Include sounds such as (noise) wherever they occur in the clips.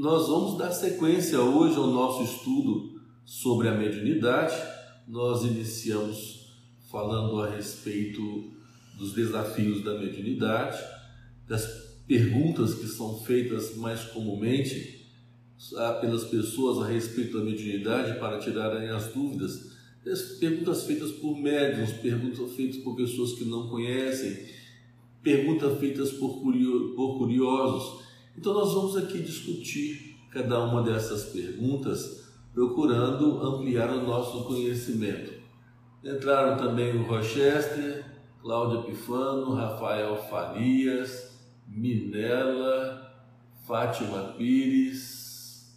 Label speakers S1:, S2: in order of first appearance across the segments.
S1: nós vamos dar sequência hoje ao nosso estudo sobre a mediunidade. Nós iniciamos falando a respeito dos desafios da mediunidade, das perguntas que são feitas mais comumente ah, pelas pessoas a respeito da mediunidade para tirarem as dúvidas, as perguntas feitas por médiums, perguntas feitas por pessoas que não conhecem, perguntas feitas por, curiosos. Então nós vamos aqui discutir cada uma dessas perguntas, procurando ampliar o nosso conhecimento. Entraram também o Rochester, Cláudia Pifano, Rafael Farias, Minela, Fátima Pires.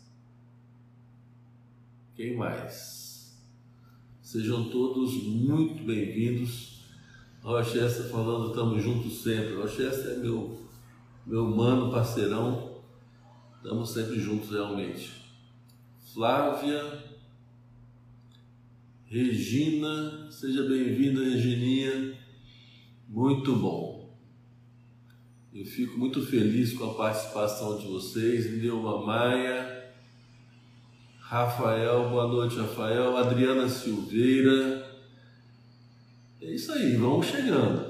S1: Quem mais? Sejam todos muito bem-vindos. Rochester falando, estamos juntos sempre. Rochester é meu, meu mano, parceirão. Estamos sempre juntos realmente. Flávia, Regina, seja bem-vinda, Regininha. Muito bom. Eu fico muito feliz com a participação de vocês. Nilma Maia, Rafael, boa noite, Rafael. Adriana Silveira. É isso aí, vamos chegando.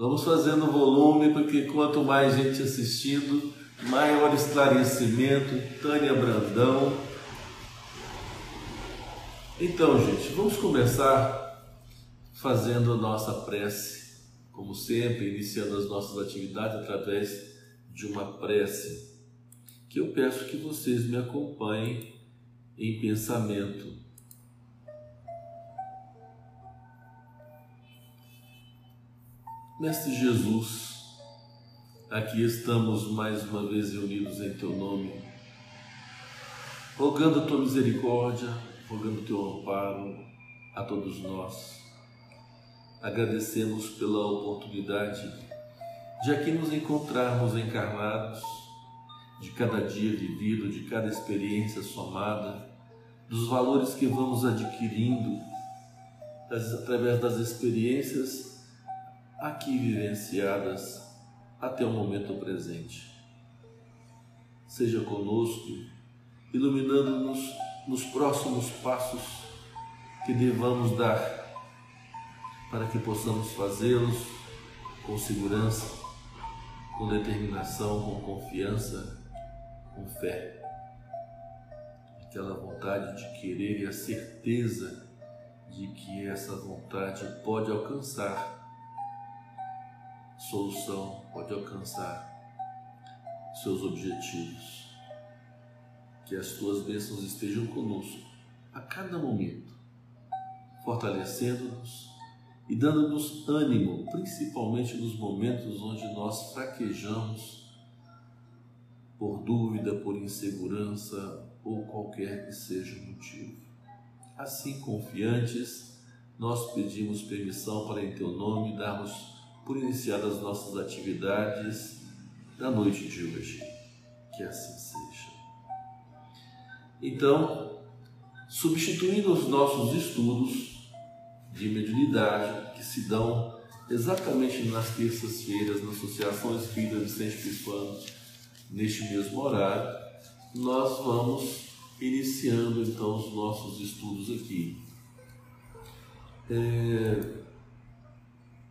S1: Vamos fazendo volume, porque quanto mais gente assistindo, maior esclarecimento. Tânia Brandão. Então, gente, vamos começar fazendo a nossa prece como sempre, iniciando as nossas atividades através de uma prece, que eu peço que vocês me acompanhem em pensamento. Mestre Jesus, aqui estamos mais uma vez reunidos em Teu nome, rogando a Tua misericórdia, rogando o Teu amparo a todos nós. Agradecemos pela oportunidade de aqui nos encontrarmos encarnados, de cada dia vivido, de cada experiência somada, dos valores que vamos adquirindo das, através das experiências aqui vivenciadas até o momento presente. Seja conosco, iluminando-nos nos próximos passos que devamos dar para que possamos fazê-los com segurança, com determinação, com confiança, com fé. Aquela vontade de querer e a certeza de que essa vontade pode alcançar solução, pode alcançar seus objetivos. Que as tuas bênçãos estejam conosco a cada momento, fortalecendo-nos e dando-nos ânimo, principalmente nos momentos onde nós fraquejamos por dúvida, por insegurança ou qualquer que seja o motivo. Assim, confiantes, nós pedimos permissão para, em Teu nome, darmos por iniciadas as nossas atividades da noite de hoje. Que assim seja. Então, substituindo os nossos estudos, de mediunidade que se dão exatamente nas terças-feiras na Associação Espírita Vicente Pifano, neste mesmo horário, nós vamos iniciando então os nossos estudos aqui. É,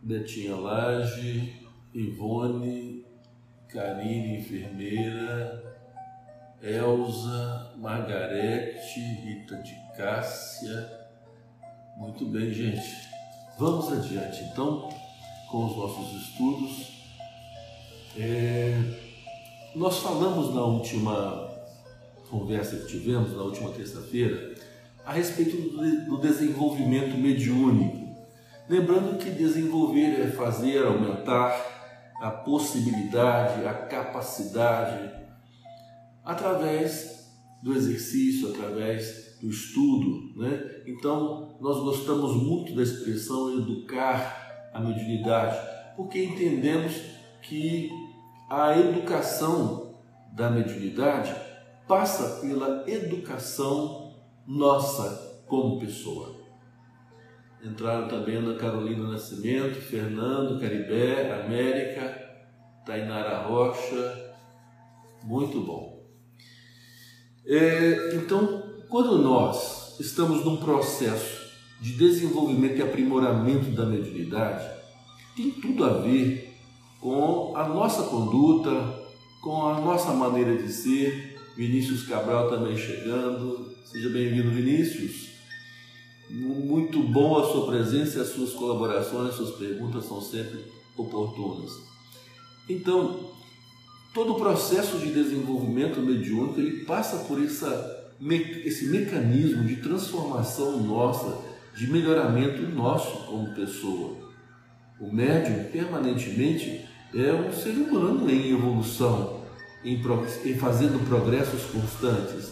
S1: Betinha Lage, Ivone, Karine, enfermeira, Elza, Margarete, Rita de Cássia, muito bem, gente. Vamos adiante então com os nossos estudos. É, nós falamos na última conversa que tivemos, na última terça-feira, a respeito do desenvolvimento mediúnico. Lembrando que desenvolver é fazer aumentar a possibilidade, a capacidade, através do exercício, através do estudo, né? Então, nós gostamos muito da expressão educar a mediunidade, porque entendemos que a educação da mediunidade passa pela educação nossa como pessoa. Entraram também Ana Carolina Nascimento, Fernando, Caribé, América, Tainara Rocha. Muito bom. É, então, quando nós estamos num processo de desenvolvimento e aprimoramento da mediunidade, tem tudo a ver com a nossa conduta, com a nossa maneira de ser. Vinícius Cabral também chegando. Seja bem-vindo, Vinícius. Muito bom a sua presença e as suas colaborações, suas perguntas são sempre oportunas. Então, todo o processo de desenvolvimento mediúnico ele passa por essa, esse mecanismo de transformação nossa, de melhoramento nosso como pessoa. O médium permanentemente é um ser humano em evolução, em, em fazendo progressos constantes.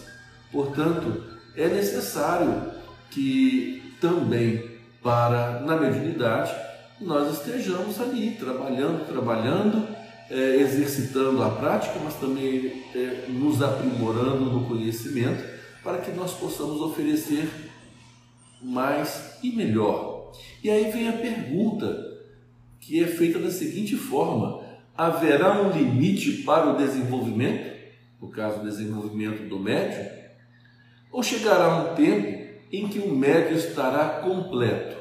S1: Portanto, é necessário que também para na mediunidade nós estejamos ali trabalhando, trabalhando, é, exercitando a prática, mas também é, nos aprimorando no conhecimento para que nós possamos oferecer mais e melhor. E aí vem a pergunta que é feita da seguinte forma: haverá um limite para o desenvolvimento, no caso, o desenvolvimento do médium, ou chegará um tempo em que o médium estará completo?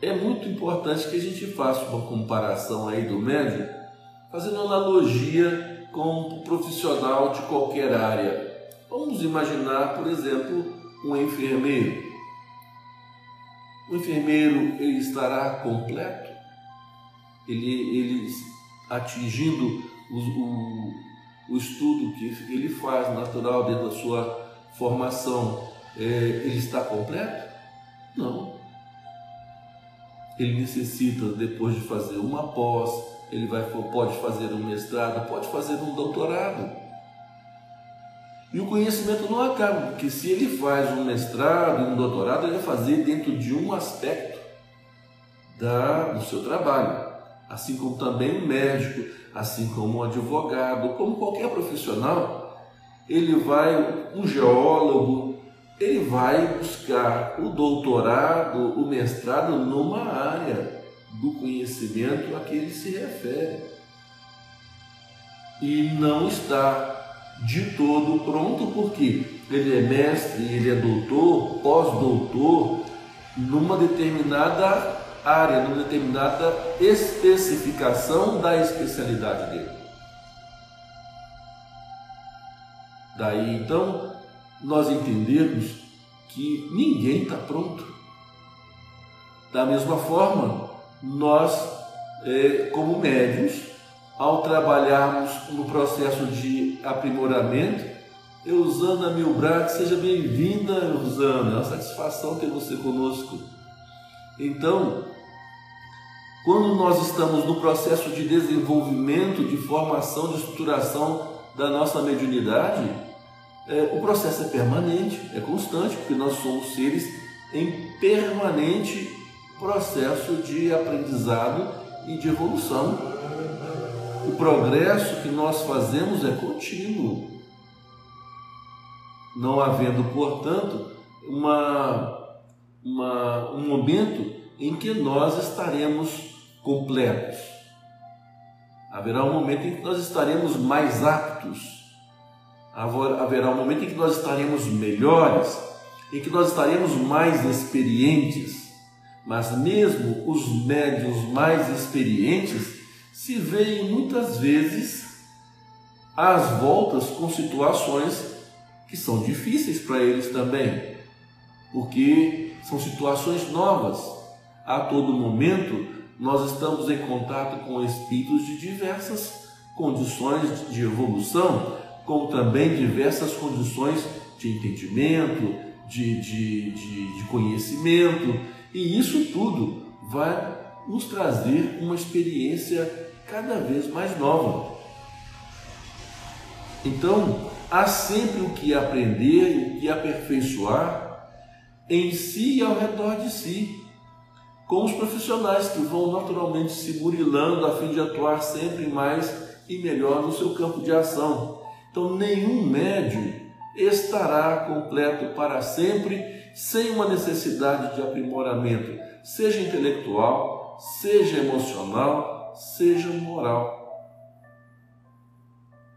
S1: É muito importante que a gente faça uma comparação aí do médium, fazendo analogia com o profissional de qualquer área. Vamos imaginar, por exemplo, um enfermeiro o enfermeiro ele estará completo, ele, ele atingindo o, o estudo que ele faz natural dentro da sua formação, é, ele está completo? Não. Ele necessita, depois de fazer uma pós, ele vai, pode fazer um mestrado, pode fazer um doutorado. E o conhecimento não acaba, porque se ele faz um mestrado um doutorado, ele vai fazer dentro de um aspecto da, do seu trabalho. Assim como também um médico, assim como um advogado, como qualquer profissional, ele vai, um geólogo, ele vai buscar o doutorado, o mestrado numa área do conhecimento a que ele se refere. E não está de todo pronto, porque ele é mestre, ele é doutor, pós-doutor, numa determinada área, numa determinada especificação da especialidade dele. Daí então nós entendermos que ninguém está pronto. Da mesma forma, nós, é, como médios, ao trabalharmos no processo de aprimoramento. Eusana Milbrac, seja bem-vinda, Eusana. É uma satisfação ter você conosco. Então, quando nós estamos no processo de desenvolvimento, de formação, de estruturação da nossa mediunidade, é, o processo é permanente, é constante, porque nós somos seres em permanente processo de aprendizado e de evolução o progresso que nós fazemos é contínuo. Não havendo, portanto, uma, uma, um momento em que nós estaremos completos. Haverá um momento em que nós estaremos mais aptos. Haverá um momento em que nós estaremos melhores, em que nós estaremos mais experientes. Mas mesmo os médios mais experientes se veem muitas vezes às voltas com situações que são difíceis para eles também, porque são situações novas. A todo momento nós estamos em contato com espíritos de diversas condições de evolução, como também diversas condições de entendimento, de, de, de, de conhecimento, e isso tudo vai nos trazer uma experiência cada vez mais nova. Então, há sempre o que aprender e o que aperfeiçoar em si e ao redor de si, com os profissionais que vão naturalmente se burilando a fim de atuar sempre mais e melhor no seu campo de ação. Então, nenhum médium estará completo para sempre sem uma necessidade de aprimoramento, seja intelectual, seja emocional, seja moral.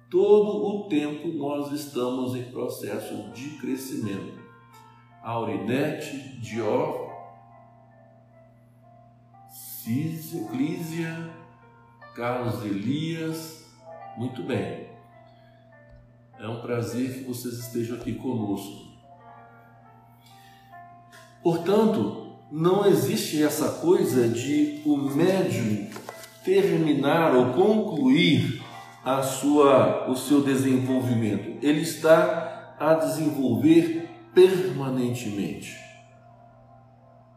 S1: todo o tempo nós estamos em processo de crescimento. Aurinete, Dior, Clísia, Carlos Elias, muito bem. É um prazer que vocês estejam aqui conosco. Portanto, não existe essa coisa de o médium terminar ou concluir a sua, o seu desenvolvimento. Ele está a desenvolver permanentemente.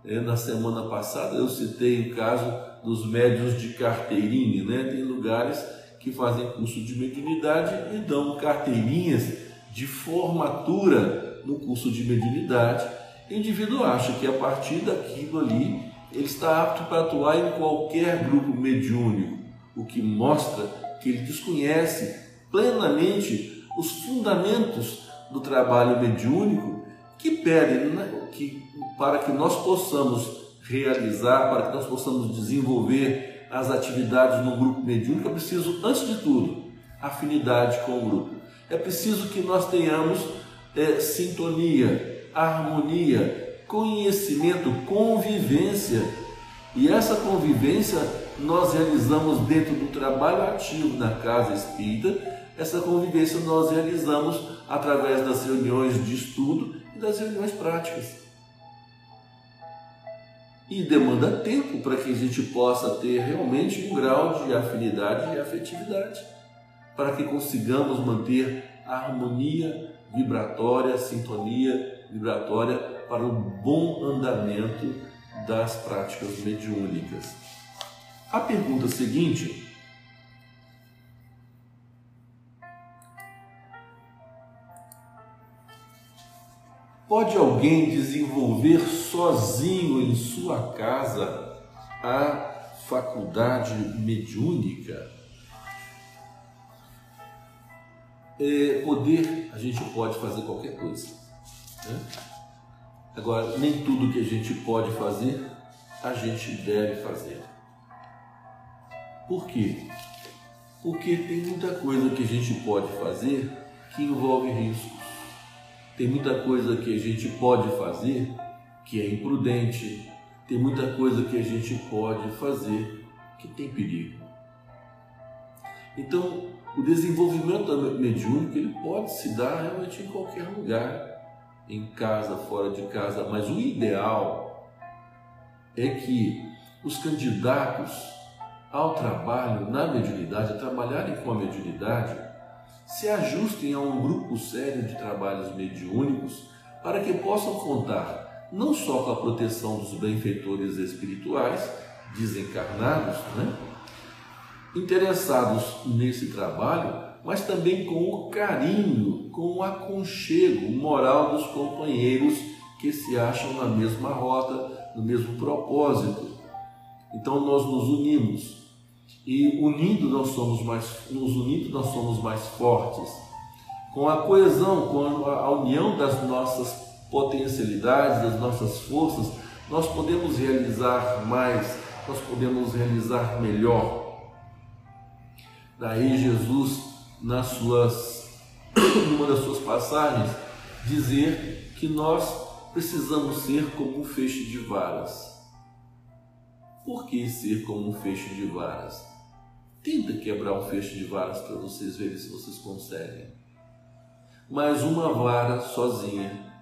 S1: É, na semana passada eu citei o caso dos médios de carteirinha, né? Tem lugares que fazem curso de mediunidade e dão carteirinhas de formatura no curso de mediunidade. O indivíduo acha que a partir daquilo ali ele está apto para atuar em qualquer grupo mediúnico, o que mostra que ele desconhece plenamente os fundamentos do trabalho mediúnico que pedem né, que, para que nós possamos realizar, para que nós possamos desenvolver as atividades no grupo mediúnico, é preciso, antes de tudo, afinidade com o grupo. É preciso que nós tenhamos é, sintonia, harmonia, conhecimento, convivência. E essa convivência nós realizamos dentro do trabalho ativo na casa espírita. Essa convivência nós realizamos através das reuniões de estudo das reuniões práticas e demanda tempo para que a gente possa ter realmente um grau de afinidade e afetividade, para que consigamos manter a harmonia vibratória, sintonia vibratória para o bom andamento das práticas mediúnicas. A pergunta seguinte Pode alguém desenvolver sozinho em sua casa a faculdade mediúnica? É, poder, a gente pode fazer qualquer coisa. Né? Agora, nem tudo que a gente pode fazer, a gente deve fazer. Por quê? Porque tem muita coisa que a gente pode fazer que envolve risco. Tem muita coisa que a gente pode fazer que é imprudente, tem muita coisa que a gente pode fazer que tem perigo. Então, o desenvolvimento mediúnico ele pode se dar realmente em qualquer lugar, em casa, fora de casa, mas o ideal é que os candidatos ao trabalho na mediunidade, a trabalharem com a mediunidade, se ajustem a um grupo sério de trabalhos mediúnicos para que possam contar não só com a proteção dos benfeitores espirituais desencarnados, né? interessados nesse trabalho, mas também com o carinho, com o aconchego moral dos companheiros que se acham na mesma rota, no mesmo propósito. Então nós nos unimos e unindo nós somos mais, nos unindo nós somos mais fortes. Com a coesão, com a união das nossas potencialidades, das nossas forças, nós podemos realizar mais, nós podemos realizar melhor. Daí Jesus, nas suas, (coughs) numa das suas passagens, dizer que nós precisamos ser como um feixe de varas. Por que ser como um feixe de varas? Tenta quebrar um feixe de varas para vocês verem se vocês conseguem. Mas uma vara sozinha,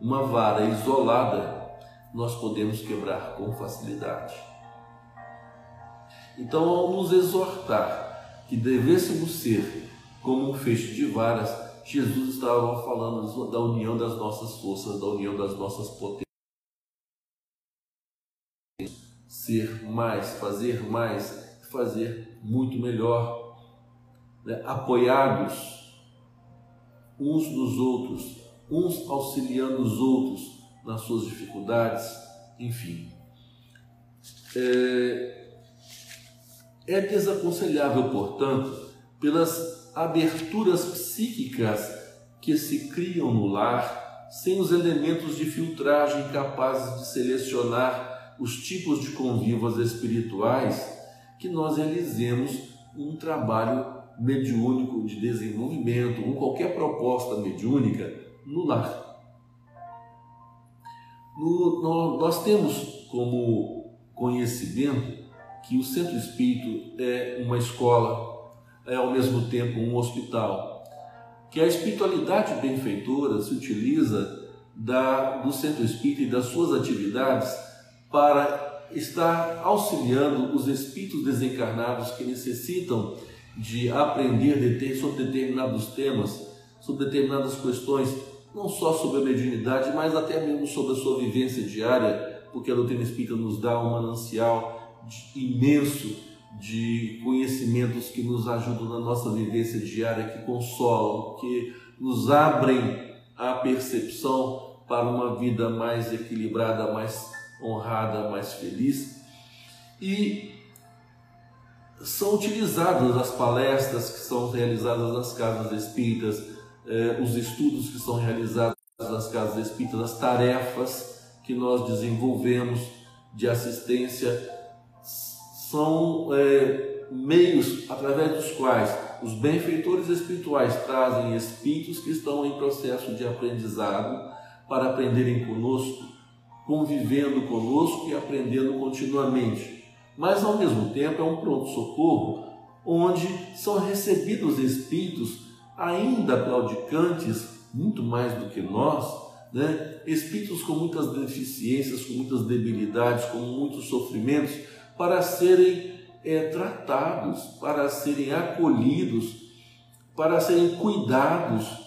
S1: uma vara isolada, nós podemos quebrar com facilidade. Então, ao nos exortar que devêssemos ser como um feixe de varas, Jesus estava falando da união das nossas forças, da união das nossas potências. Ser mais, fazer mais, fazer muito melhor, né? apoiados uns nos outros, uns auxiliando os outros nas suas dificuldades, enfim. É, é desaconselhável, portanto, pelas aberturas psíquicas que se criam no lar, sem os elementos de filtragem capazes de selecionar os tipos de convivas espirituais que nós realizemos um trabalho mediúnico de desenvolvimento ou qualquer proposta mediúnica no lar. No, no, nós temos como conhecimento que o centro espírito é uma escola, é ao mesmo tempo um hospital, que a espiritualidade benfeitora se utiliza da, do centro espírita e das suas atividades para estar auxiliando os espíritos desencarnados que necessitam de aprender sobre determinados temas, sobre determinadas questões, não só sobre a mediunidade, mas até mesmo sobre a sua vivência diária, porque a doutrina espírita nos dá um manancial imenso de conhecimentos que nos ajudam na nossa vivência diária, que consolam, que nos abrem a percepção para uma vida mais equilibrada, mais honrada, mais feliz. E são utilizadas as palestras que são realizadas nas casas espíritas, eh, os estudos que são realizados nas casas espíritas, as tarefas que nós desenvolvemos de assistência são é, meios através dos quais os benfeitores espirituais trazem espíritos que estão em processo de aprendizado para aprenderem conosco, convivendo conosco e aprendendo continuamente. Mas ao mesmo tempo é um pronto-socorro onde são recebidos espíritos ainda claudicantes, muito mais do que nós, né? espíritos com muitas deficiências, com muitas debilidades, com muitos sofrimentos, para serem é, tratados, para serem acolhidos, para serem cuidados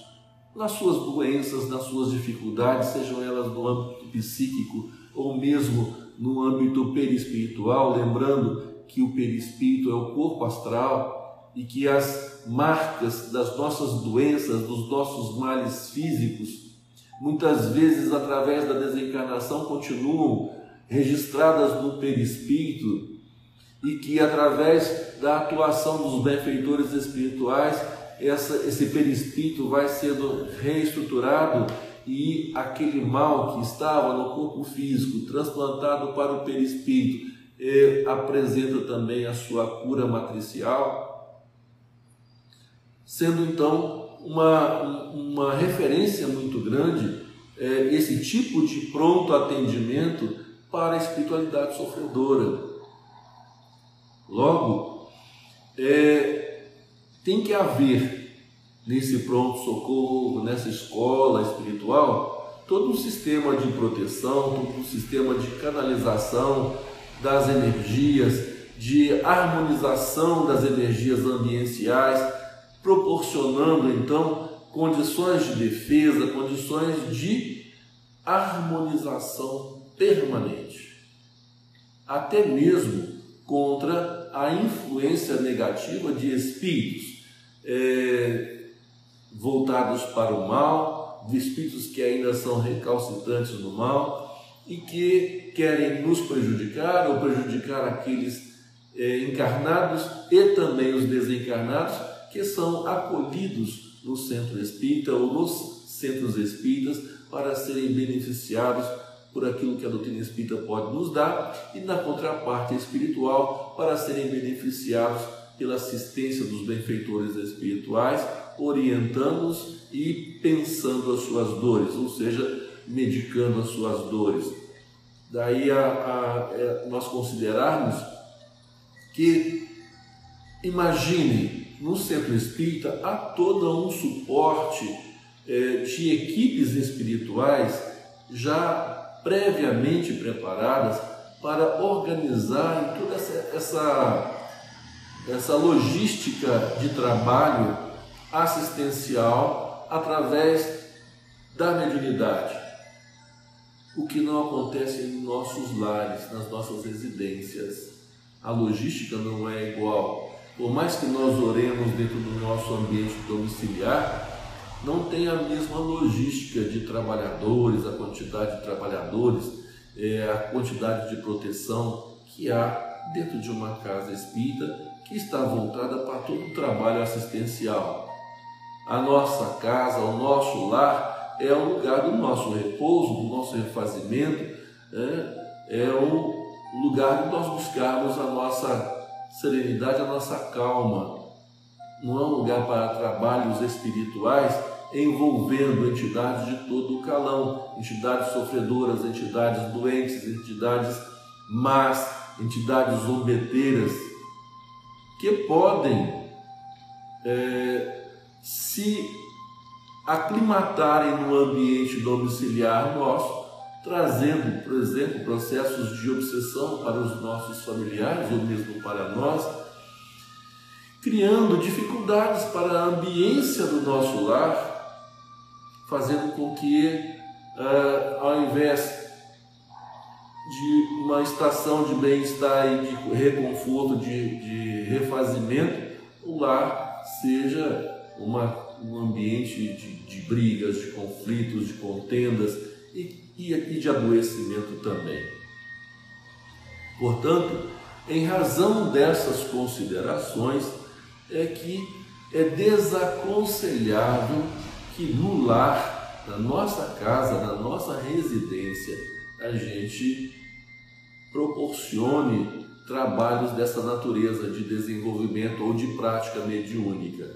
S1: nas suas doenças, nas suas dificuldades, sejam elas no âmbito psíquico ou mesmo no âmbito perispiritual, lembrando que o perispírito é o corpo astral e que as marcas das nossas doenças, dos nossos males físicos, muitas vezes através da desencarnação continuam registradas no perispírito e que através da atuação dos benfeitores espirituais essa, esse perispírito vai sendo reestruturado e aquele mal que estava no corpo físico transplantado para o perispírito eh, apresenta também a sua cura matricial, sendo então uma, uma referência muito grande eh, esse tipo de pronto atendimento para a espiritualidade sofredora. Logo, é, tem que haver nesse pronto-socorro, nessa escola espiritual, todo um sistema de proteção, todo um sistema de canalização das energias, de harmonização das energias ambientais, proporcionando então condições de defesa, condições de harmonização permanente, até mesmo contra a influência negativa de espíritos é, voltados para o mal, de espíritos que ainda são recalcitrantes no mal e que querem nos prejudicar ou prejudicar aqueles é, encarnados e também os desencarnados que são acolhidos no centro espírita ou nos centros espíritas para serem beneficiados por aquilo que a doutrina espírita pode nos dar e na contraparte espiritual para serem beneficiados pela assistência dos benfeitores espirituais, orientando-os e pensando as suas dores, ou seja, medicando as suas dores. Daí a, a, a é, nós considerarmos que, imagine, no centro espírita há todo um suporte é, de equipes espirituais já previamente preparadas para organizar toda essa, essa, essa logística de trabalho assistencial através da mediunidade. O que não acontece em nossos lares, nas nossas residências. A logística não é igual. Por mais que nós oremos dentro do nosso ambiente domiciliar, não tem a mesma logística de trabalhadores, a quantidade de trabalhadores, é, a quantidade de proteção que há dentro de uma casa espírita que está voltada para todo o trabalho assistencial. A nossa casa, o nosso lar é o lugar do nosso repouso, do nosso refazimento, é, é o lugar de nós buscarmos a nossa serenidade, a nossa calma. não é um lugar para trabalhos espirituais envolvendo entidades de todo o calão, entidades sofredoras, entidades doentes, entidades más, entidades zombeteiras, que podem é, se aclimatarem no ambiente domiciliar nosso, trazendo, por exemplo, processos de obsessão para os nossos familiares ou mesmo para nós, criando dificuldades para a ambiência do nosso lar, fazendo com que, uh, ao invés de uma estação de bem-estar e de reconforto, de, de refazimento, o lar seja uma, um ambiente de, de brigas, de conflitos, de contendas e, e, e de adoecimento também. Portanto, em razão dessas considerações, é que é desaconselhável que no lar, na nossa casa, na nossa residência, a gente proporcione trabalhos dessa natureza de desenvolvimento ou de prática mediúnica.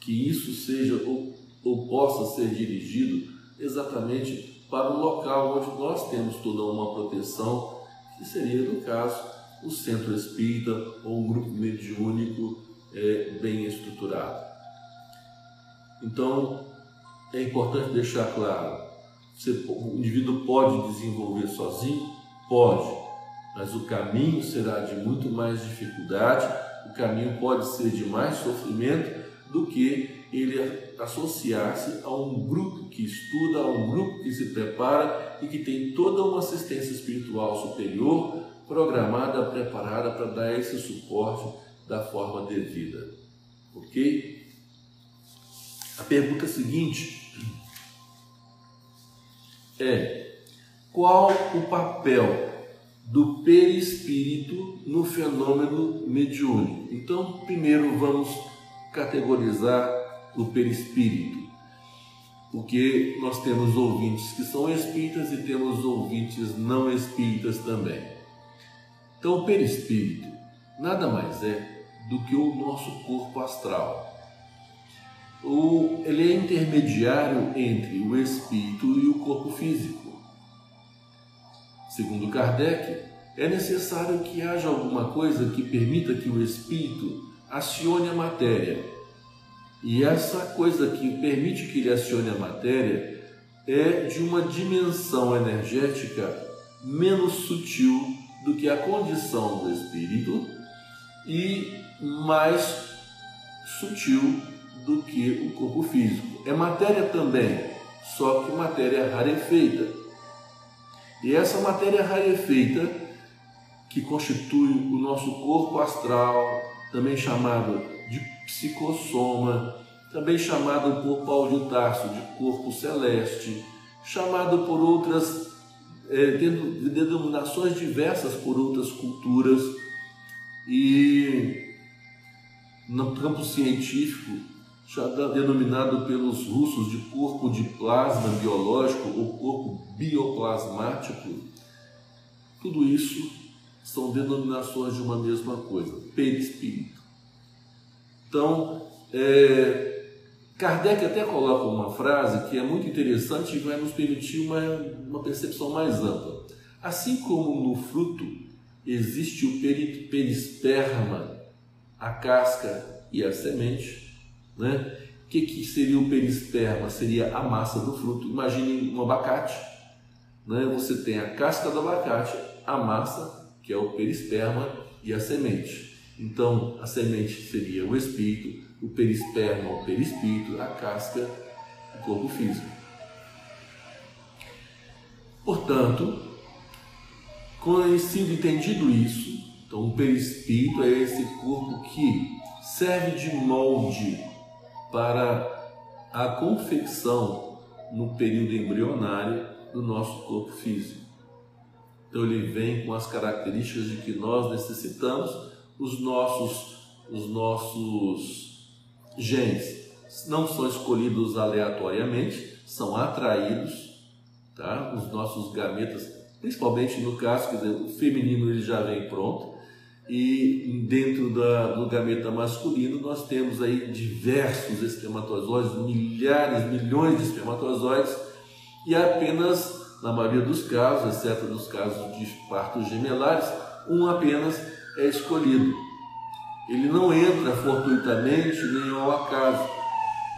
S1: Que isso seja ou, ou possa ser dirigido exatamente para o local onde nós temos toda uma proteção, que seria, no caso, o centro espírita ou um grupo mediúnico é, bem estruturado. Então, é importante deixar claro: você, o indivíduo pode desenvolver sozinho? Pode, mas o caminho será de muito mais dificuldade, o caminho pode ser de mais sofrimento do que ele associar-se a um grupo que estuda, a um grupo que se prepara e que tem toda uma assistência espiritual superior programada, preparada para dar esse suporte da forma devida. Ok? A pergunta seguinte é: qual o papel do perispírito no fenômeno mediúnico? Então, primeiro vamos categorizar o perispírito, porque nós temos ouvintes que são espíritas e temos ouvintes não espíritas também. Então, o perispírito nada mais é do que o nosso corpo astral o, ele é intermediário entre o espírito e o corpo físico. Segundo Kardec, é necessário que haja alguma coisa que permita que o espírito acione a matéria. E essa coisa que permite que ele acione a matéria é de uma dimensão energética menos sutil do que a condição do espírito e mais sutil do que o corpo físico. É matéria também, só que matéria rarefeita. E essa matéria rarefeita, que constitui o nosso corpo astral, também chamado de psicossoma, também chamado por Paulo de Tarso de corpo celeste, chamado por outras, é, tendo denominações diversas por outras culturas, e no campo científico denominado pelos russos de corpo de plasma biológico ou corpo bioplasmático, tudo isso são denominações de uma mesma coisa, perispírito. Então, é, Kardec até coloca uma frase que é muito interessante e vai nos permitir uma, uma percepção mais ampla. Assim como no fruto existe o perisperma, a casca e a semente, né? O que, que seria o perisperma? Seria a massa do fruto. Imagine um abacate. Né? Você tem a casca do abacate, a massa, que é o perisperma, e a semente. Então, a semente seria o espírito, o perisperma, o perispírito, a casca, o corpo físico. Portanto, conhecido e entendido isso, então o perispírito é esse corpo que serve de molde para a confecção no período embrionário do nosso corpo físico. Então ele vem com as características de que nós necessitamos, os nossos, os nossos genes não são escolhidos aleatoriamente, são atraídos, tá? Os nossos gametas, principalmente no caso, quer dizer, o feminino ele já vem pronto, e dentro da, do gameta masculino nós temos aí diversos espermatozoides, milhares, milhões de espermatozoides e apenas, na maioria dos casos, exceto nos casos de partos gemelares, um apenas é escolhido. Ele não entra fortuitamente nem ao acaso.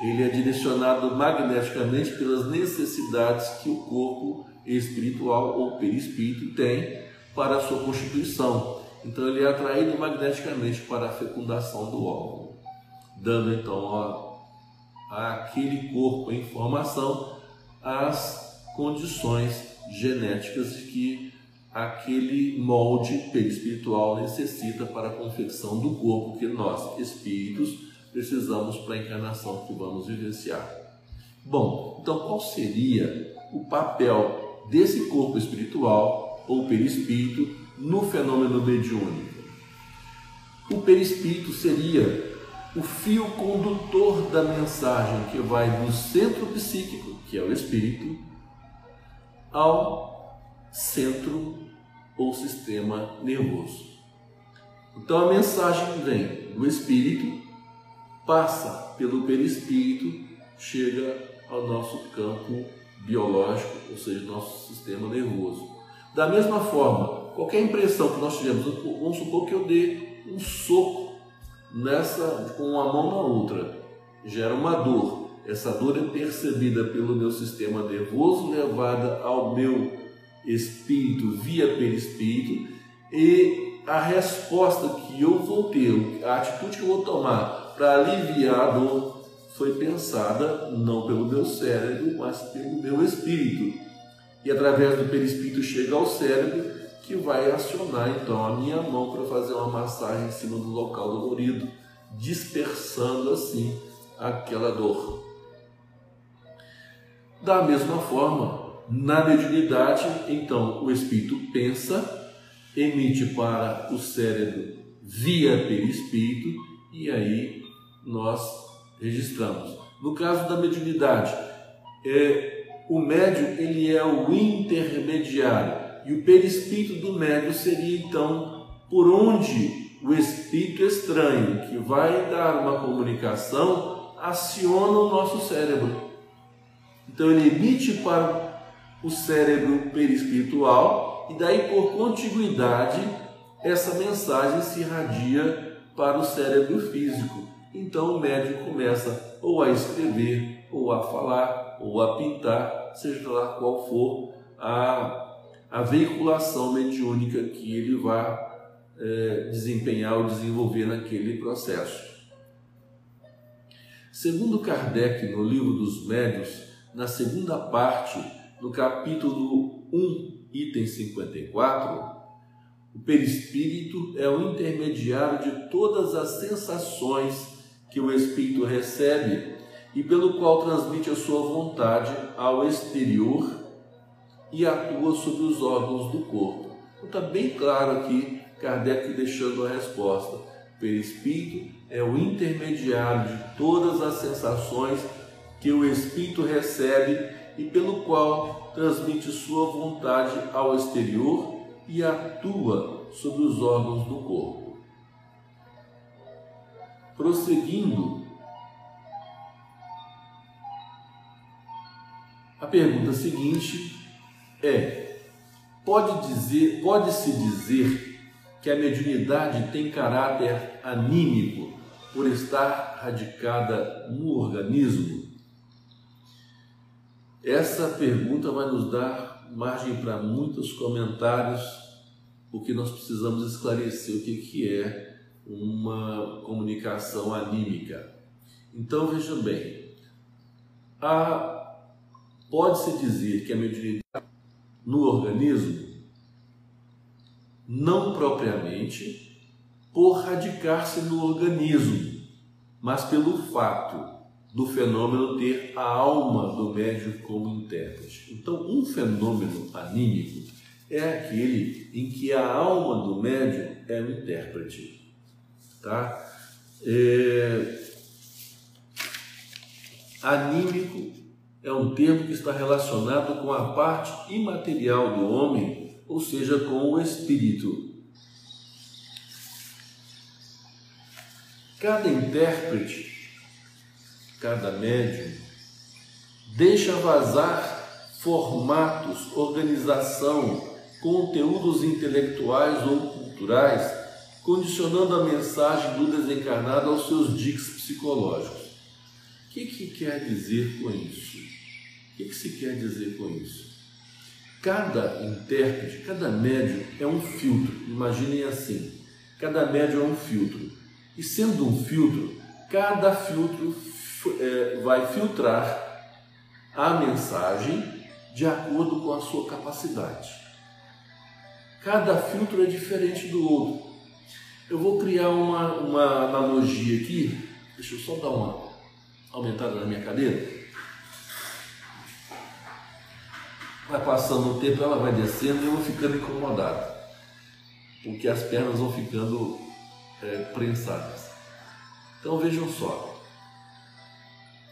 S1: Ele é direcionado magneticamente pelas necessidades que o corpo espiritual ou perispírito tem para a sua constituição. Então ele é atraído magneticamente para a fecundação do óvulo, dando então a, aquele corpo em formação as condições genéticas que aquele molde perispiritual necessita para a confecção do corpo que nós, espíritos, precisamos para a encarnação que vamos vivenciar. Bom, então qual seria o papel desse corpo espiritual ou perispírito no fenômeno mediúnico. O perispírito seria o fio condutor da mensagem que vai do centro psíquico, que é o espírito, ao centro ou sistema nervoso. Então a mensagem vem do espírito, passa pelo perispírito, chega ao nosso campo biológico, ou seja, nosso sistema nervoso. Da mesma forma, qualquer impressão que nós tivemos, vamos supor que eu dê um soco nessa com uma mão na outra, gera uma dor. Essa dor é percebida pelo meu sistema nervoso, levada ao meu espírito via perispírito e a resposta que eu vou ter, a atitude que eu vou tomar para aliviar a dor foi pensada não pelo meu cérebro, mas pelo meu espírito. E através do perispírito chega ao cérebro que vai acionar então a minha mão para fazer uma massagem em cima do local dolorido, dispersando assim aquela dor. Da mesma forma, na mediunidade, então o espírito pensa, emite para o cérebro via perispírito e aí nós registramos. No caso da mediunidade, é, o médium ele é o intermediário e o perispírito do médium seria então por onde o espírito estranho que vai dar uma comunicação aciona o nosso cérebro. Então ele emite para o cérebro perispiritual e daí por contiguidade essa mensagem se irradia para o cérebro físico. Então o médium começa ou a escrever, ou a falar, ou a pintar, seja lá qual for a a veiculação mediúnica que ele vai é, desempenhar ou desenvolver naquele processo. Segundo Kardec, no livro dos Médios, na segunda parte, no capítulo 1, item 54, o perispírito é o intermediário de todas as sensações que o espírito recebe e pelo qual transmite a sua vontade ao exterior e atua sobre os órgãos do corpo. Então está bem claro aqui, Kardec deixando a resposta. O perispírito é o intermediário de todas as sensações que o espírito recebe e pelo qual transmite sua vontade ao exterior e atua sobre os órgãos do corpo. Prosseguindo, a pergunta seguinte é: pode dizer, pode-se dizer que a mediunidade tem caráter anímico por estar radicada no organismo? Essa pergunta vai nos dar margem para muitos comentários, porque nós precisamos esclarecer o que, que é uma comunicação anímica. Então veja bem, pode-se dizer que a mediunidade no organismo, não propriamente por radicar-se no organismo, mas pelo fato do fenômeno ter a alma do médium como intérprete. Então, um fenômeno anímico é aquele em que a alma do médium é o intérprete. Tá? É... Anímico é um termo que está relacionado com a parte imaterial do homem, ou seja, com o espírito. Cada intérprete, cada médium, deixa vazar formatos, organização, conteúdos intelectuais ou culturais, condicionando a mensagem do desencarnado aos seus diques psicológicos. O que, que quer dizer com isso? O que, que se quer dizer com isso? Cada intérprete, cada médium é um filtro. Imaginem assim: cada médium é um filtro. E sendo um filtro, cada filtro é, vai filtrar a mensagem de acordo com a sua capacidade. Cada filtro é diferente do outro. Eu vou criar uma, uma analogia aqui. Deixa eu só dar uma aumentada na minha cadeira. Vai passando o tempo, ela vai descendo e eu vou ficando incomodado, porque as pernas vão ficando é, prensadas. Então vejam só,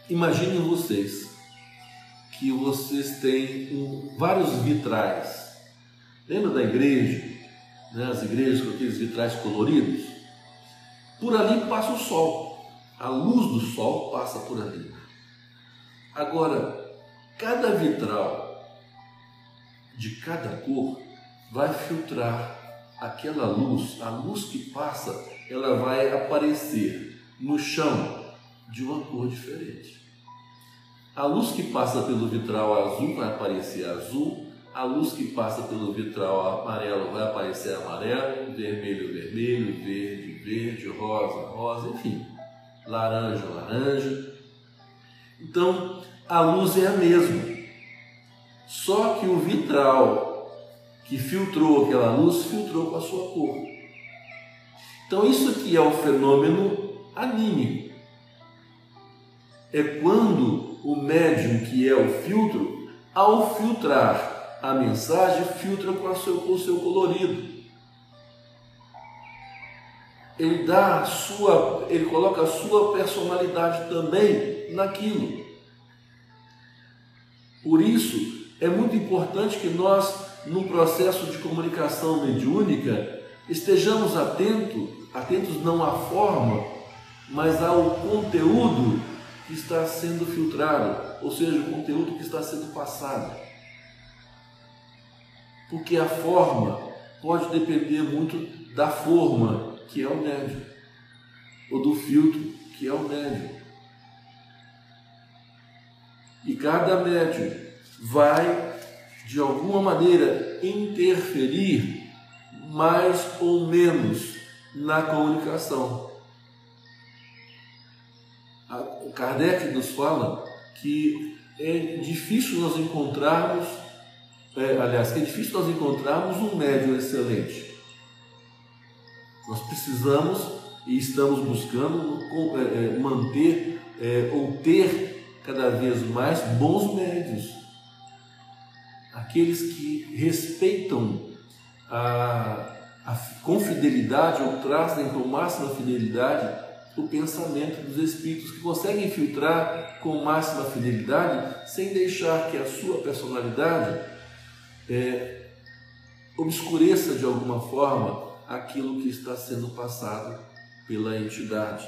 S1: imaginem vocês que vocês têm um, vários vitrais. Lembra da igreja? Né? As igrejas com aqueles vitrais coloridos? Por ali passa o sol, a luz do sol passa por ali. Agora, cada vitral de cada cor vai filtrar aquela luz, a luz que passa, ela vai aparecer no chão de uma cor diferente. A luz que passa pelo vitral azul vai aparecer azul, a luz que passa pelo vitral amarelo vai aparecer amarelo, vermelho, vermelho, verde, verde, rosa, rosa, enfim, laranja, laranja. Então, a luz é a mesma. Só que o vitral que filtrou aquela luz filtrou com a sua cor. Então, isso aqui é o fenômeno anímico. É quando o médium, que é o filtro, ao filtrar a mensagem, filtra com, seu, com o seu colorido. Ele dá sua, ele coloca a sua personalidade também naquilo. Por isso, é muito importante que nós, no processo de comunicação mediúnica, estejamos atentos, atentos não à forma, mas ao conteúdo que está sendo filtrado, ou seja, o conteúdo que está sendo passado. Porque a forma pode depender muito da forma, que é o médio, ou do filtro, que é o médio. E cada médio vai, de alguma maneira, interferir mais ou menos na comunicação. O Kardec nos fala que é difícil nós encontrarmos, é, aliás, que é difícil nós encontrarmos um médium excelente. Nós precisamos e estamos buscando é, é, manter é, ou ter cada vez mais bons médios aqueles que respeitam a, a, com fidelidade ou trazem com máxima fidelidade o pensamento dos espíritos, que conseguem filtrar com máxima fidelidade sem deixar que a sua personalidade é, obscureça de alguma forma aquilo que está sendo passado pela entidade.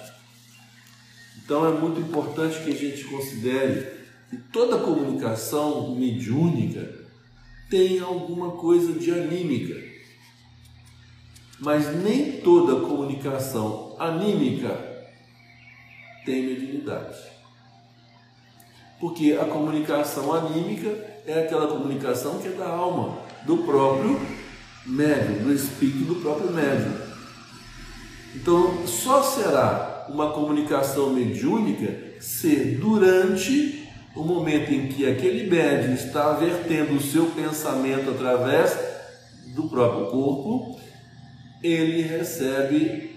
S1: Então é muito importante que a gente considere que toda comunicação mediúnica tem alguma coisa de anímica. Mas nem toda comunicação anímica tem mediunidade. Porque a comunicação anímica é aquela comunicação que é da alma, do próprio médium, do espírito do próprio médium. Então, só será uma comunicação mediúnica se durante o momento em que aquele médium está vertendo o seu pensamento através do próprio corpo, ele recebe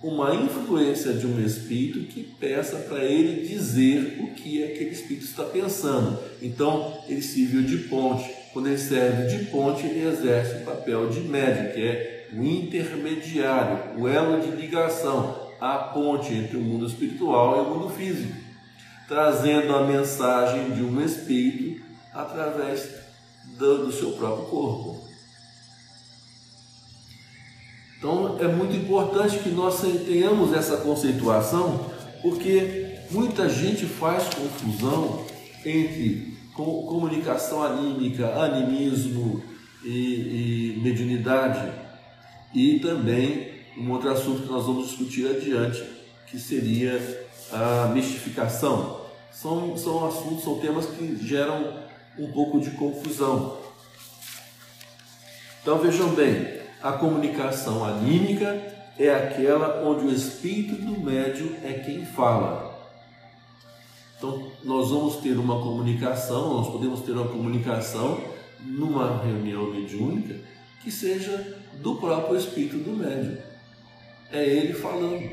S1: uma influência de um espírito que peça para ele dizer o que aquele espírito está pensando. Então, ele serviu de ponte. Quando ele serve de ponte, ele exerce o papel de médium, que é o intermediário, o elo de ligação, a ponte entre o mundo espiritual e o mundo físico trazendo a mensagem de um espírito através do, seu próprio corpo. Então é muito importante que nós tenhamos essa conceituação, porque muita gente faz confusão entre comunicação anímica, animismo e, e mediunidade e também um outro assunto que nós vamos discutir adiante, que seria a mistificação. São, são assuntos, são temas que geram um pouco de confusão. Então vejam bem, a comunicação anímica é aquela onde o espírito do médium é quem fala. Então nós vamos ter uma comunicação, nós podemos ter uma comunicação numa reunião mediúnica que seja do próprio espírito do médium. É ele falando.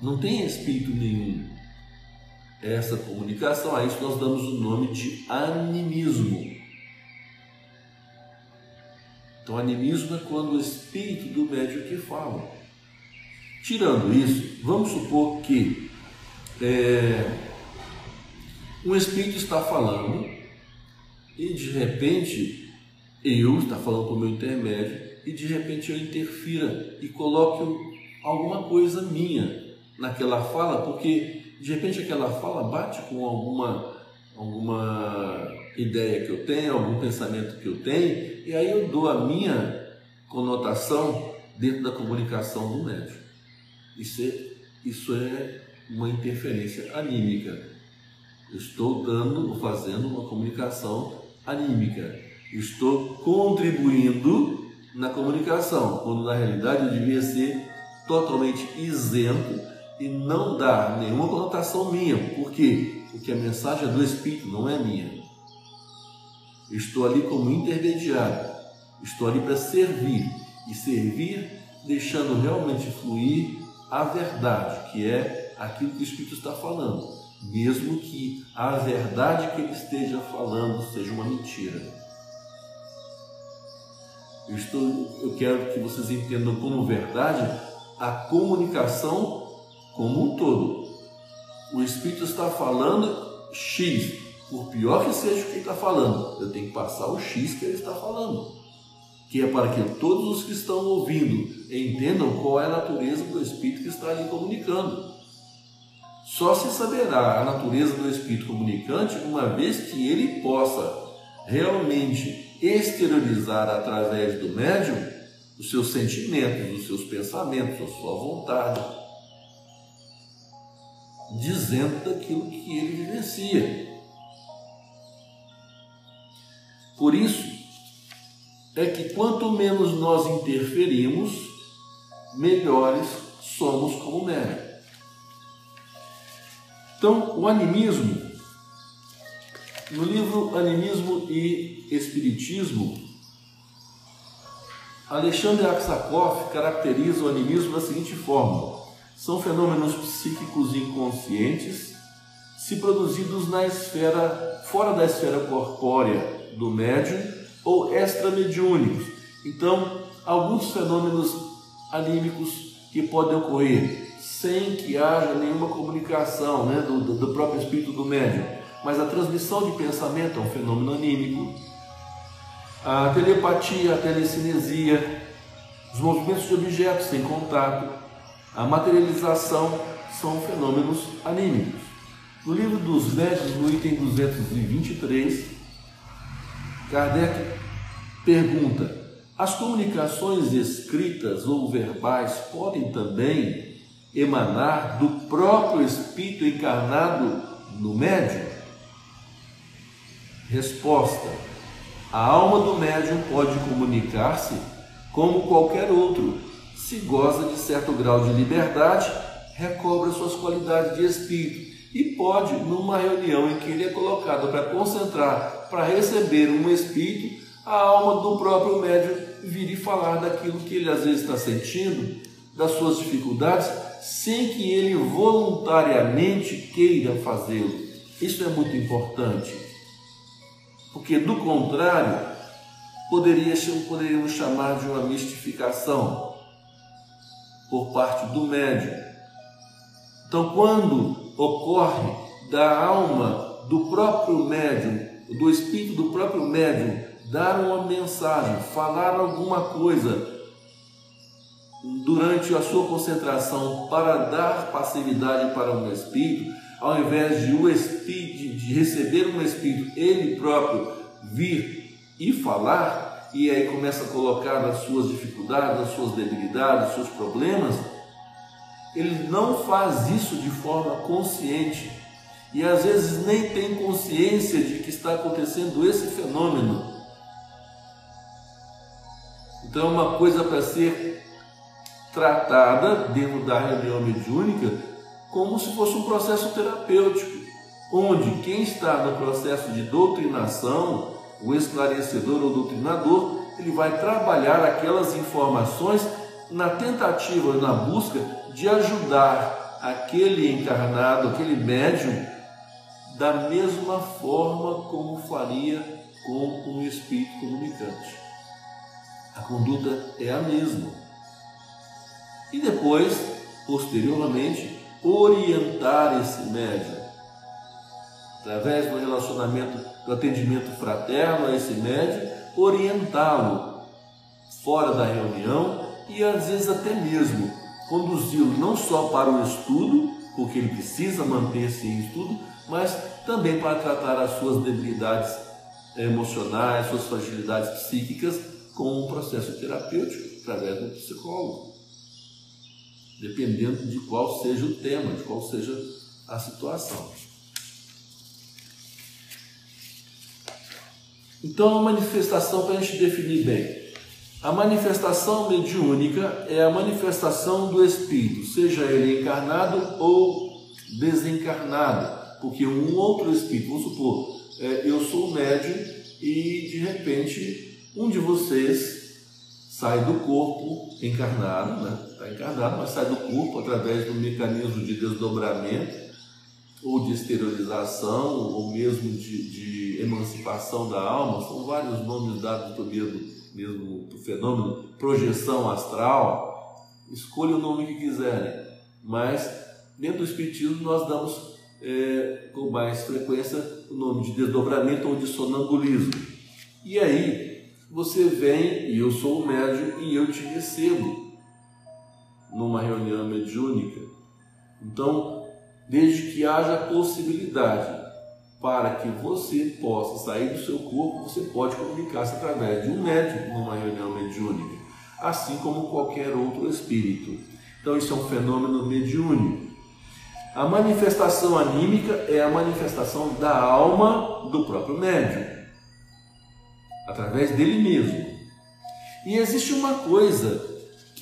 S1: Não tem espírito nenhum. Essa comunicação, a isso nós damos o nome de animismo. Então, animismo é quando o espírito do médium que fala. Tirando isso, vamos supor que é, um espírito está falando e de repente eu está falando por meu intermédio e de repente eu interfira e coloque alguma coisa minha naquela fala, porque de repente aquela fala bate com alguma alguma ideia que eu tenho, algum pensamento que eu tenho, e aí eu dou a minha conotação dentro da comunicação do médium. Isso é, isso é uma interferência anímica. Eu estou dando, fazendo uma comunicação anímica. Estou contribuindo na comunicação, quando na realidade eu devia ser totalmente isento e não dar nenhuma conotação minha. Por quê? Porque a mensagem é do Espírito, não é minha. Estou ali como intermediário, estou ali para servir e servir deixando realmente fluir a verdade, que é aquilo que o Espírito está falando mesmo que a verdade que ele esteja falando seja uma mentira. Eu, estou, eu quero que vocês entendam como verdade a comunicação como um todo. O Espírito está falando X, por pior que seja o que ele está falando, eu tenho que passar o X que ele está falando, que é para que todos os que estão ouvindo entendam qual é a natureza do Espírito que está ali comunicando. Só se saberá a natureza do espírito comunicante uma vez que ele possa realmente exteriorizar através do médium os seus sentimentos, os seus pensamentos, a sua vontade, dizendo daquilo que ele vivencia. Por isso é que quanto menos nós interferimos, melhores somos como médium. Então, o animismo, no livro Animismo e Espiritismo, Alexandre Aksakov caracteriza o animismo da seguinte forma: são fenômenos psíquicos inconscientes se produzidos na esfera fora da esfera corpórea do médium ou extramediúnicos. Então, alguns fenômenos anímicos que podem ocorrer sem que haja nenhuma comunicação né, do, do, próprio espírito do médium. Mas a transmissão de pensamento é um fenômeno anímico. A telepatia, a telecinesia, os movimentos de objetos sem contato, a materialização são fenômenos anímicos. No livro dos Védios, no item 223, Kardec pergunta: as comunicações escritas ou verbais podem também emanar do próprio Espírito encarnado no médium? Resposta: A alma do médium pode comunicar-se como qualquer outro, se goza de certo grau de liberdade, recobra suas qualidades de espírito e pode, numa reunião em que ele é colocado para concentrar, para receber um espírito, a alma do próprio médium vir e falar daquilo que ele às vezes está sentindo, das suas dificuldades, sem que ele voluntariamente queira fazê-lo. Isso é muito importante, porque do contrário, poderíamos chamar de uma mistificação por parte do médium. Então, quando ocorre da alma do próprio médium, do espírito do próprio médium, dar uma mensagem, falar alguma coisa durante a sua concentração para dar passividade para um espírito, ao invés de o espírito de receber um espírito ele próprio vir e falar, e aí começa a colocar as suas dificuldades, as suas debilidades, os seus problemas, ele não faz isso de forma consciente e às vezes nem tem consciência de que está acontecendo esse fenômeno. Então, é uma coisa para ser tratada dentro da reunião mediúnica como se fosse um processo terapêutico, onde quem está no processo de doutrinação, o esclarecedor ou doutrinador, ele vai trabalhar aquelas informações na tentativa, na busca de ajudar aquele encarnado, aquele médium, da mesma forma como faria com um espírito comunicante. A conduta é a mesma. E depois, posteriormente, orientar esse médium através do relacionamento, do atendimento fraterno a esse médium, orientá-lo fora da reunião e às vezes até mesmo conduzi-lo não só para o estudo, porque ele precisa manter-se em estudo, mas também para tratar as suas debilidades emocionais, suas fragilidades psíquicas com um processo terapêutico através do psicólogo, dependendo de qual seja o tema, de qual seja a situação. Então, a manifestação, para a gente definir bem, a manifestação mediúnica é a manifestação do espírito, seja ele encarnado ou desencarnado, porque um outro espírito, vamos supor, é, eu sou médium e de repente um de vocês sai do corpo encarnado, né? Está encarnado, mas sai do corpo através do mecanismo de desdobramento ou de exteriorização ou mesmo de, de emancipação da alma, são vários nomes dados do mesmo mesmo do fenômeno, projeção astral, escolha o nome que quiserem, mas dentro do Espiritismo nós damos é, com mais frequência o nome de desdobramento ou de sonambulismo. E aí você vem, e eu sou o médium, e eu te recebo numa reunião mediúnica. Então, desde que haja possibilidade para que você possa sair do seu corpo, você pode comunicar-se através de um médium numa reunião mediúnica, assim como qualquer outro espírito. Então, isso é um fenômeno mediúnico. A manifestação anímica é a manifestação da alma do próprio médium, através dele mesmo. E existe uma coisa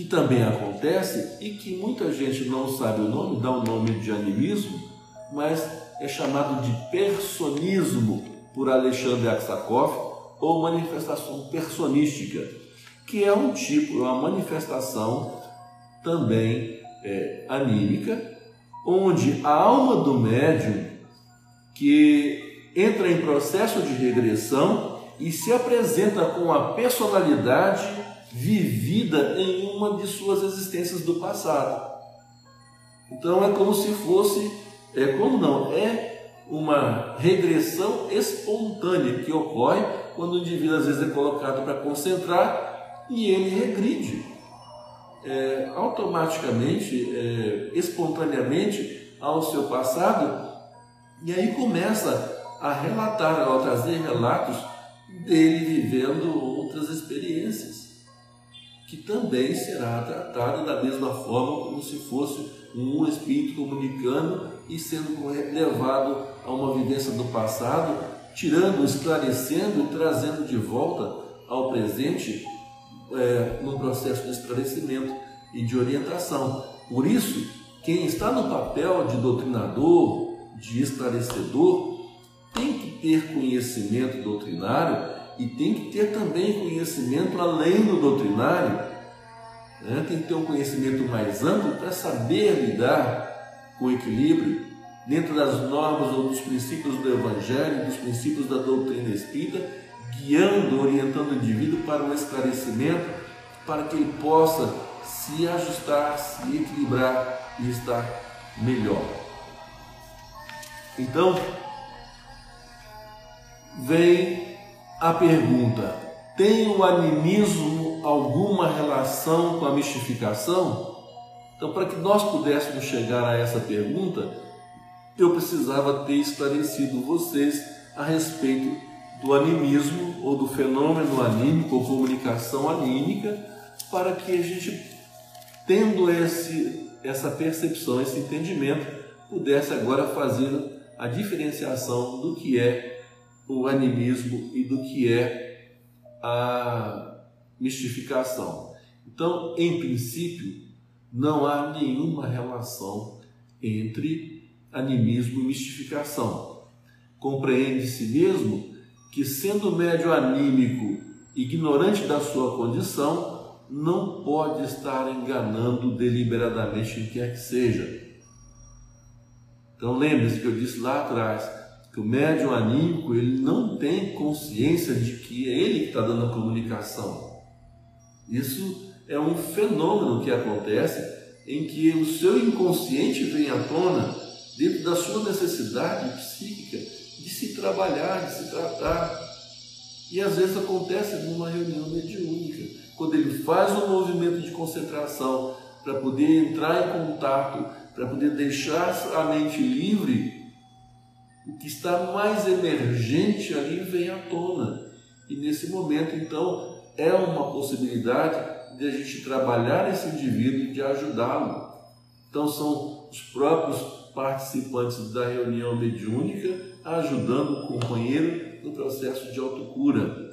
S1: que também acontece e que muita gente não sabe o nome, dá o nome de animismo, mas é chamado de personismo por Alexandre Aksakov ou manifestação personística, que é um tipo, é uma manifestação também é, anímica, onde a alma do médium que entra em processo de regressão e se apresenta com a personalidade vivida em uma de suas existências do passado. Então é como se fosse é como não? É uma regressão espontânea que ocorre quando o indivíduo às vezes é colocado para concentrar e ele regride é, automaticamente, é, espontaneamente ao seu passado e aí começa a relatar, a trazer relatos dele vivendo outras experiências que também será tratado da mesma forma como se fosse um espírito comunicando e sendo levado a uma vivência do passado, tirando, esclarecendo e trazendo de volta ao presente é, no processo de esclarecimento e de orientação. Por isso, quem está no papel de doutrinador, de esclarecedor, tem que ter conhecimento doutrinário e tem que ter também conhecimento além do doutrinário. Né? Tem que ter um conhecimento mais amplo para saber lidar com equilíbrio dentro das normas ou dos princípios do Evangelho, dos princípios da doutrina espírita, guiando, orientando o indivíduo para o esclarecimento, para que ele possa se ajustar, se equilibrar e estar melhor. Então, vem a pergunta: tem o animismo alguma relação com a mistificação? Então, para que nós pudéssemos chegar a essa pergunta, eu precisava ter esclarecido vocês a respeito do animismo ou do fenômeno anímico ou comunicação anímica, para que a gente, tendo esse, essa percepção, esse entendimento, pudesse agora fazer a diferenciação do que é o animismo e do que é a mistificação. Então, em princípio, não há nenhuma relação entre animismo e mistificação. Compreende-se mesmo que, sendo médio anímico, ignorante da sua condição, não pode estar enganando deliberadamente quem quer que seja. Então lembre-se que eu disse lá atrás o médium anímico ele não tem consciência de que é ele que está dando a comunicação. Isso é um fenômeno que acontece em que o seu inconsciente vem à tona dentro da sua necessidade psíquica de se trabalhar, de se tratar. E às vezes acontece numa reunião mediúnica, quando ele faz um movimento de concentração para poder entrar em contato, para poder deixar a mente livre, o que está mais emergente ali vem à tona. E nesse momento, então, é uma possibilidade de a gente trabalhar esse indivíduo e de ajudá-lo. Então, são os próprios participantes da reunião mediúnica ajudando o companheiro no processo de autocura.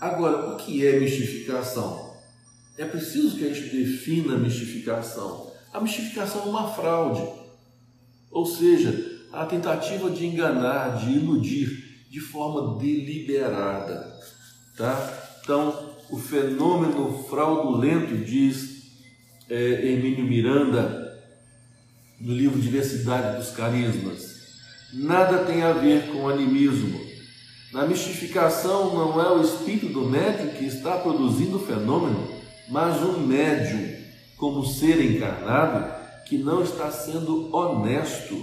S1: Agora, o que é mistificação? É preciso que a gente defina a mistificação. A mistificação é uma fraude, ou seja, a tentativa de enganar, de iludir de forma deliberada. Tá? Então, o fenômeno fraudulento, diz é, Hermínio Miranda, no livro Diversidade dos Carismas, nada tem a ver com animismo. Na mistificação não é o espírito do médium que está produzindo o fenômeno, mas um médium, como ser encarnado, que não está sendo honesto.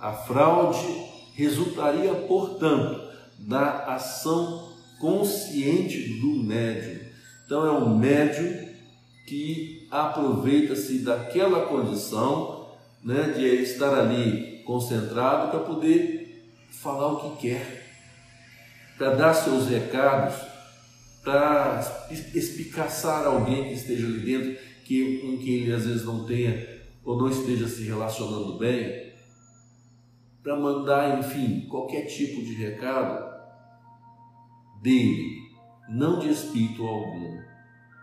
S1: A fraude resultaria, portanto, da ação consciente do médium. Então, é um médium que aproveita-se daquela condição né, de estar ali concentrado para poder falar o que quer, para dar seus recados, para espicaçar alguém que esteja ali dentro, que, com quem ele às vezes não tenha ou não esteja se relacionando bem, para mandar, enfim, qualquer tipo de recado dele, não de espírito algum.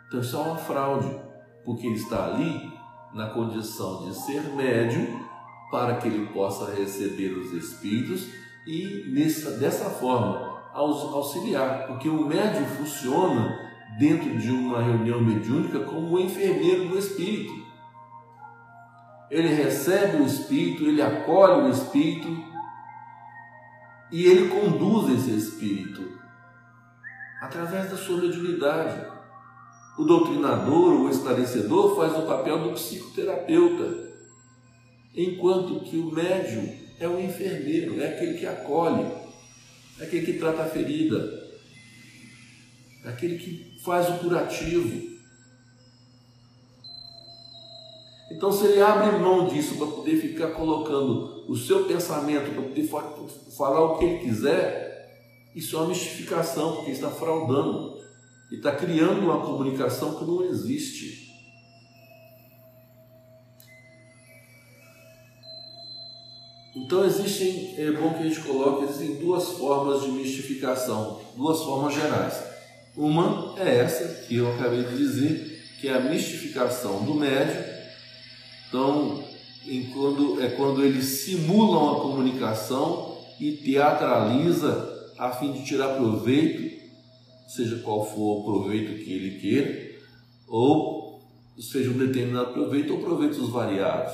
S1: Então isso é uma fraude, porque ele está ali na condição de ser médium para que ele possa receber os espíritos e nessa, dessa forma auxiliar, porque o médium funciona dentro de uma reunião mediúnica como um enfermeiro do espírito. Ele recebe o espírito, ele acolhe o espírito e ele conduz esse espírito através da sua mediunidade. O doutrinador, o esclarecedor, faz o papel do psicoterapeuta, enquanto que o médium é o enfermeiro, é aquele que acolhe, é aquele que trata a ferida, é aquele que faz o curativo. Então, se ele abre mão disso para poder ficar colocando o seu pensamento, para poder falar o que ele quiser, isso é uma mistificação, porque está fraudando e está criando uma comunicação que não existe. Então existem, é bom que a gente coloque, existem duas formas de mistificação, duas formas gerais. Uma é essa que eu acabei de dizer, que é a mistificação do médium. Então, quando, é quando eles simulam a comunicação e teatraliza a fim de tirar proveito, seja qual for o proveito que ele queira, ou seja um determinado proveito ou proveitos variados.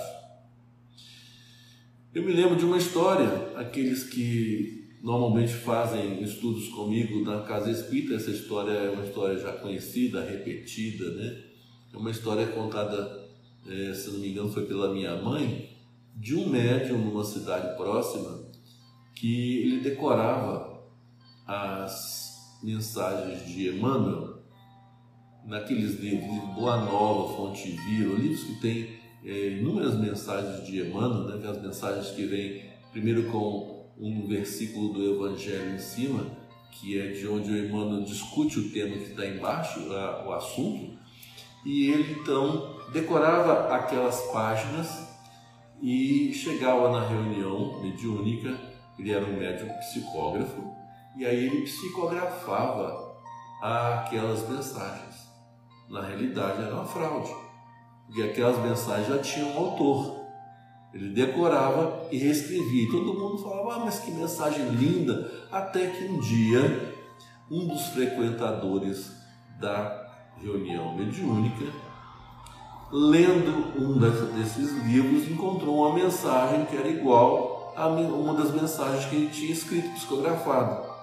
S1: Eu me lembro de uma história, aqueles que normalmente fazem estudos comigo na Casa Espírita, essa história é uma história já conhecida, repetida, né? É uma história contada, é, se não me engano, foi pela minha mãe, de um médium numa cidade próxima que ele decorava as mensagens de Emmanuel, naqueles livros, Boa Nova, Fonte Viva, livros que têm é, inúmeras mensagens de Emmanuel, né, aquelas mensagens que vêm primeiro com um versículo do Evangelho em cima, que é de onde o Emmanuel discute o tema que está embaixo, a, o assunto, e ele então decorava aquelas páginas e chegava na reunião mediúnica, ele era um médium psicógrafo, e aí ele psicografava aquelas mensagens. Na realidade era uma fraude, porque aquelas mensagens já tinham um autor. Ele decorava e reescrevia. E todo mundo falava, ah, mas que mensagem linda. Até que um dia, um dos frequentadores da reunião mediúnica, lendo um desses livros, encontrou uma mensagem que era igual a uma das mensagens que ele tinha escrito, psicografado.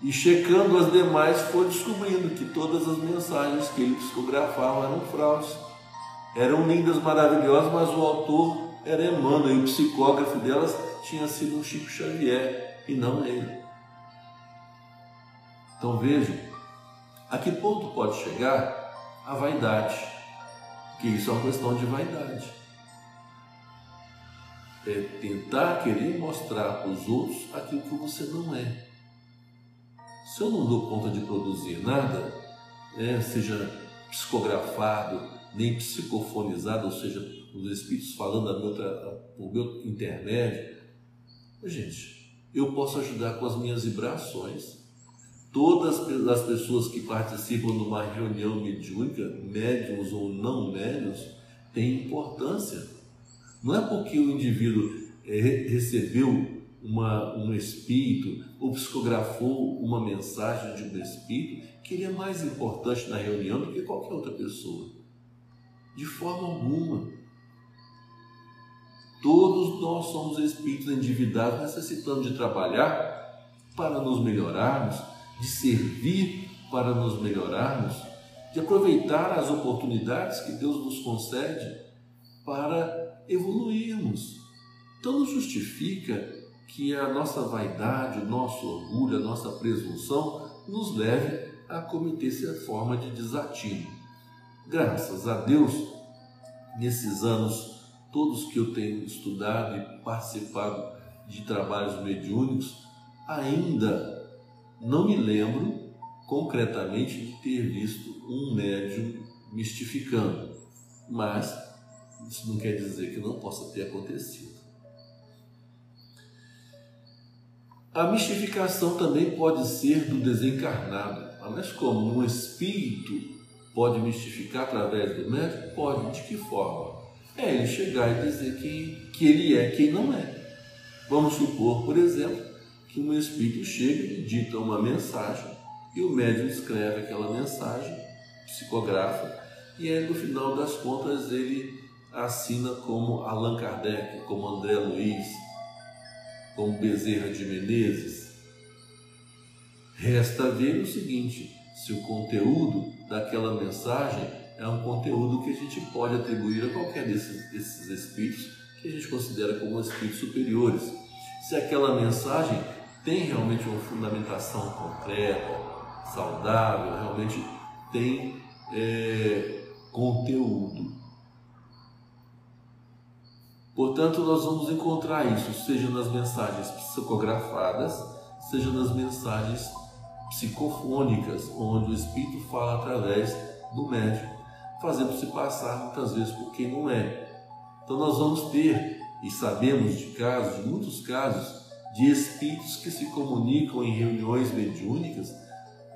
S1: E checando as demais, foi descobrindo que todas as mensagens que ele psicografava eram fraudes. Eram lindas, maravilhosas, mas o autor era Emmanuel e o psicógrafo delas tinha sido o Chico Xavier e não ele. Então vejam, a que ponto pode chegar a vaidade? Que isso é uma questão de vaidade. É tentar querer mostrar para os outros aquilo que você não é. Se eu não dou conta de produzir nada, né, seja psicografado, nem psicofonizado, ou seja, os espíritos falando a meu, por meu intermédio, gente, eu posso ajudar com as minhas vibrações. Todas as pessoas que participam de uma reunião mediúnica, médiums ou não médiums, têm importância. Não é porque o indivíduo é, recebeu uma, um espírito ou psicografou uma mensagem de um espírito que ele é mais importante na reunião do que qualquer outra pessoa. De forma alguma. Todos nós somos espíritos endividados necessitando de trabalhar para nos melhorarmos, de servir para nos melhorarmos, de aproveitar as oportunidades que Deus nos concede para evoluirmos. Então não justifica que a nossa vaidade, o nosso orgulho, a nossa presunção nos leve a cometer essa forma de desatino. Graças a Deus, nesses anos todos que eu tenho estudado e participado de trabalhos mediúnicos, ainda não me lembro concretamente de ter visto um médium mistificando, mas isso não quer dizer que não possa ter acontecido. A mistificação também pode ser do desencarnado. Mas como? Um espírito pode mistificar através do médico? Pode. De que forma? É ele chegar e dizer que, que ele é quem não é. Vamos supor, por exemplo, que um espírito chega e dita uma mensagem e o médium escreve aquela mensagem, psicografa, e aí no final das contas ele assina como Allan Kardec, como André Luiz, como Bezerra de Menezes, resta ver o seguinte: se o conteúdo daquela mensagem é um conteúdo que a gente pode atribuir a qualquer desses, desses espíritos que a gente considera como espíritos superiores. Se aquela mensagem tem realmente uma fundamentação concreta, saudável, realmente tem é, conteúdo. Portanto, nós vamos encontrar isso, seja nas mensagens psicografadas, seja nas mensagens psicofônicas, onde o espírito fala através do médico, fazendo-se passar muitas vezes por quem não é. Então, nós vamos ter, e sabemos de casos, de muitos casos, de espíritos que se comunicam em reuniões mediúnicas,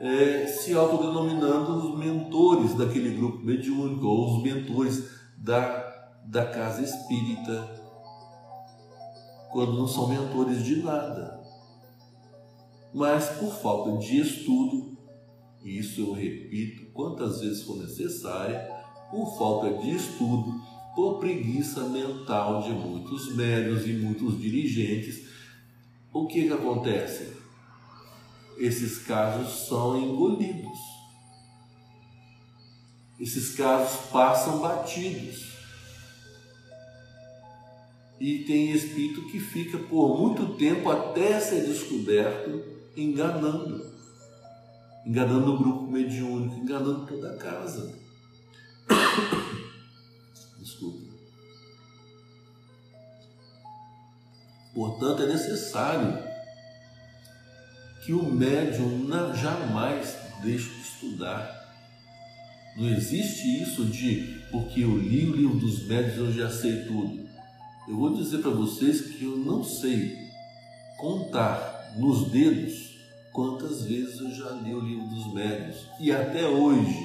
S1: é, se autodenominando os mentores daquele grupo mediúnico, ou os mentores da da casa espírita, quando não são mentores de nada. Mas por falta de estudo, e isso eu repito quantas vezes for necessária, por falta de estudo, por preguiça mental de muitos médios e muitos dirigentes, o que, que acontece? Esses casos são engolidos. Esses casos passam batidos. E tem espírito que fica por muito tempo até ser descoberto enganando. enganando o grupo mediúnico, enganando toda a casa. (coughs) Desculpa. Portanto, é necessário que o médium jamais deixe de estudar. Não existe isso de porque eu li o livro dos médios eu já sei tudo. Eu vou dizer para vocês que eu não sei contar nos dedos quantas vezes eu já li o livro dos médios. E até hoje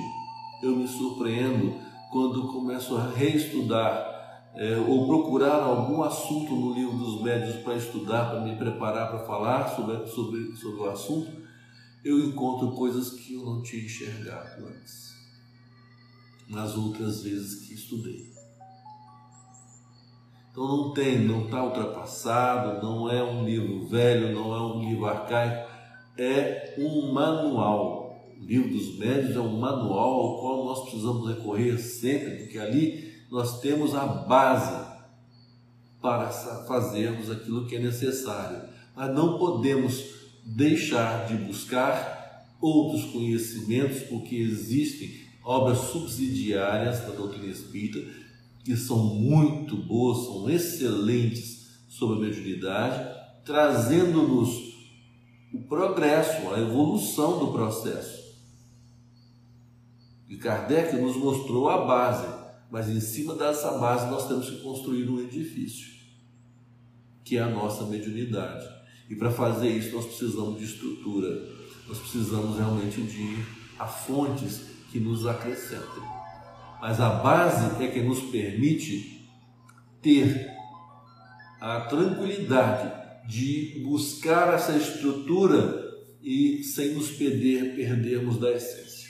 S1: eu me surpreendo quando começo a reestudar é, ou procurar algum assunto no livro dos médios para estudar, para me preparar para falar sobre, sobre, sobre o assunto, eu encontro coisas que eu não tinha enxergado antes, nas outras vezes que estudei. Então não tem, não está ultrapassado, não é um livro velho, não é um livro arcaico, é um manual. O livro dos médios é um manual ao qual nós precisamos recorrer sempre, porque ali nós temos a base para fazermos aquilo que é necessário. Mas não podemos deixar de buscar outros conhecimentos, porque existem obras subsidiárias da doutrina espírita que são muito boas, são excelentes sobre a mediunidade, trazendo-nos o progresso, a evolução do processo. E Kardec nos mostrou a base mas em cima dessa base nós temos que construir um edifício, que é a nossa mediunidade. E para fazer isso nós precisamos de estrutura, nós precisamos realmente de ir a fontes que nos acrescentem. Mas a base é que nos permite ter a tranquilidade de buscar essa estrutura e sem nos perder, perdermos da essência.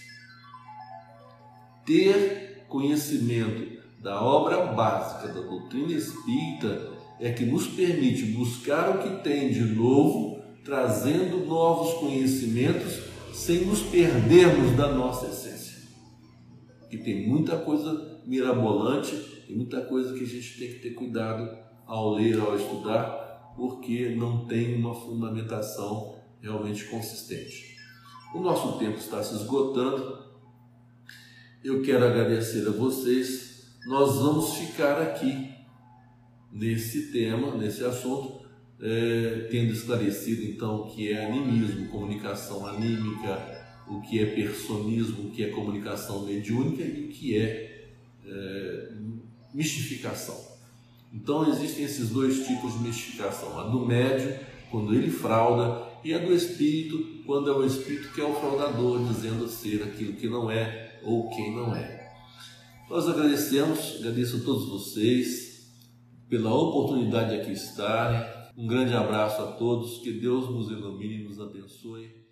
S1: Ter conhecimento da obra básica da doutrina espírita é que nos permite buscar o que tem de novo, trazendo novos conhecimentos sem nos perdermos da nossa essência. E tem muita coisa mirabolante, tem muita coisa que a gente tem que ter cuidado ao ler, ao estudar, porque não tem uma fundamentação realmente consistente. O nosso tempo está se esgotando, eu quero agradecer a vocês. Nós vamos ficar aqui nesse tema, nesse assunto, é, tendo esclarecido então o que é animismo, comunicação anímica, o que é personismo, o que é comunicação mediúnica e o que é, é mistificação. Então existem esses dois tipos de mistificação: a do médium, quando ele frauda, e a do espírito, quando é o espírito que é o fraudador, dizendo ser aquilo que não é ou quem não é. Nós agradecemos, agradeço a todos vocês pela oportunidade de aqui estarem. Um grande abraço a todos, que Deus nos ilumine e nos abençoe.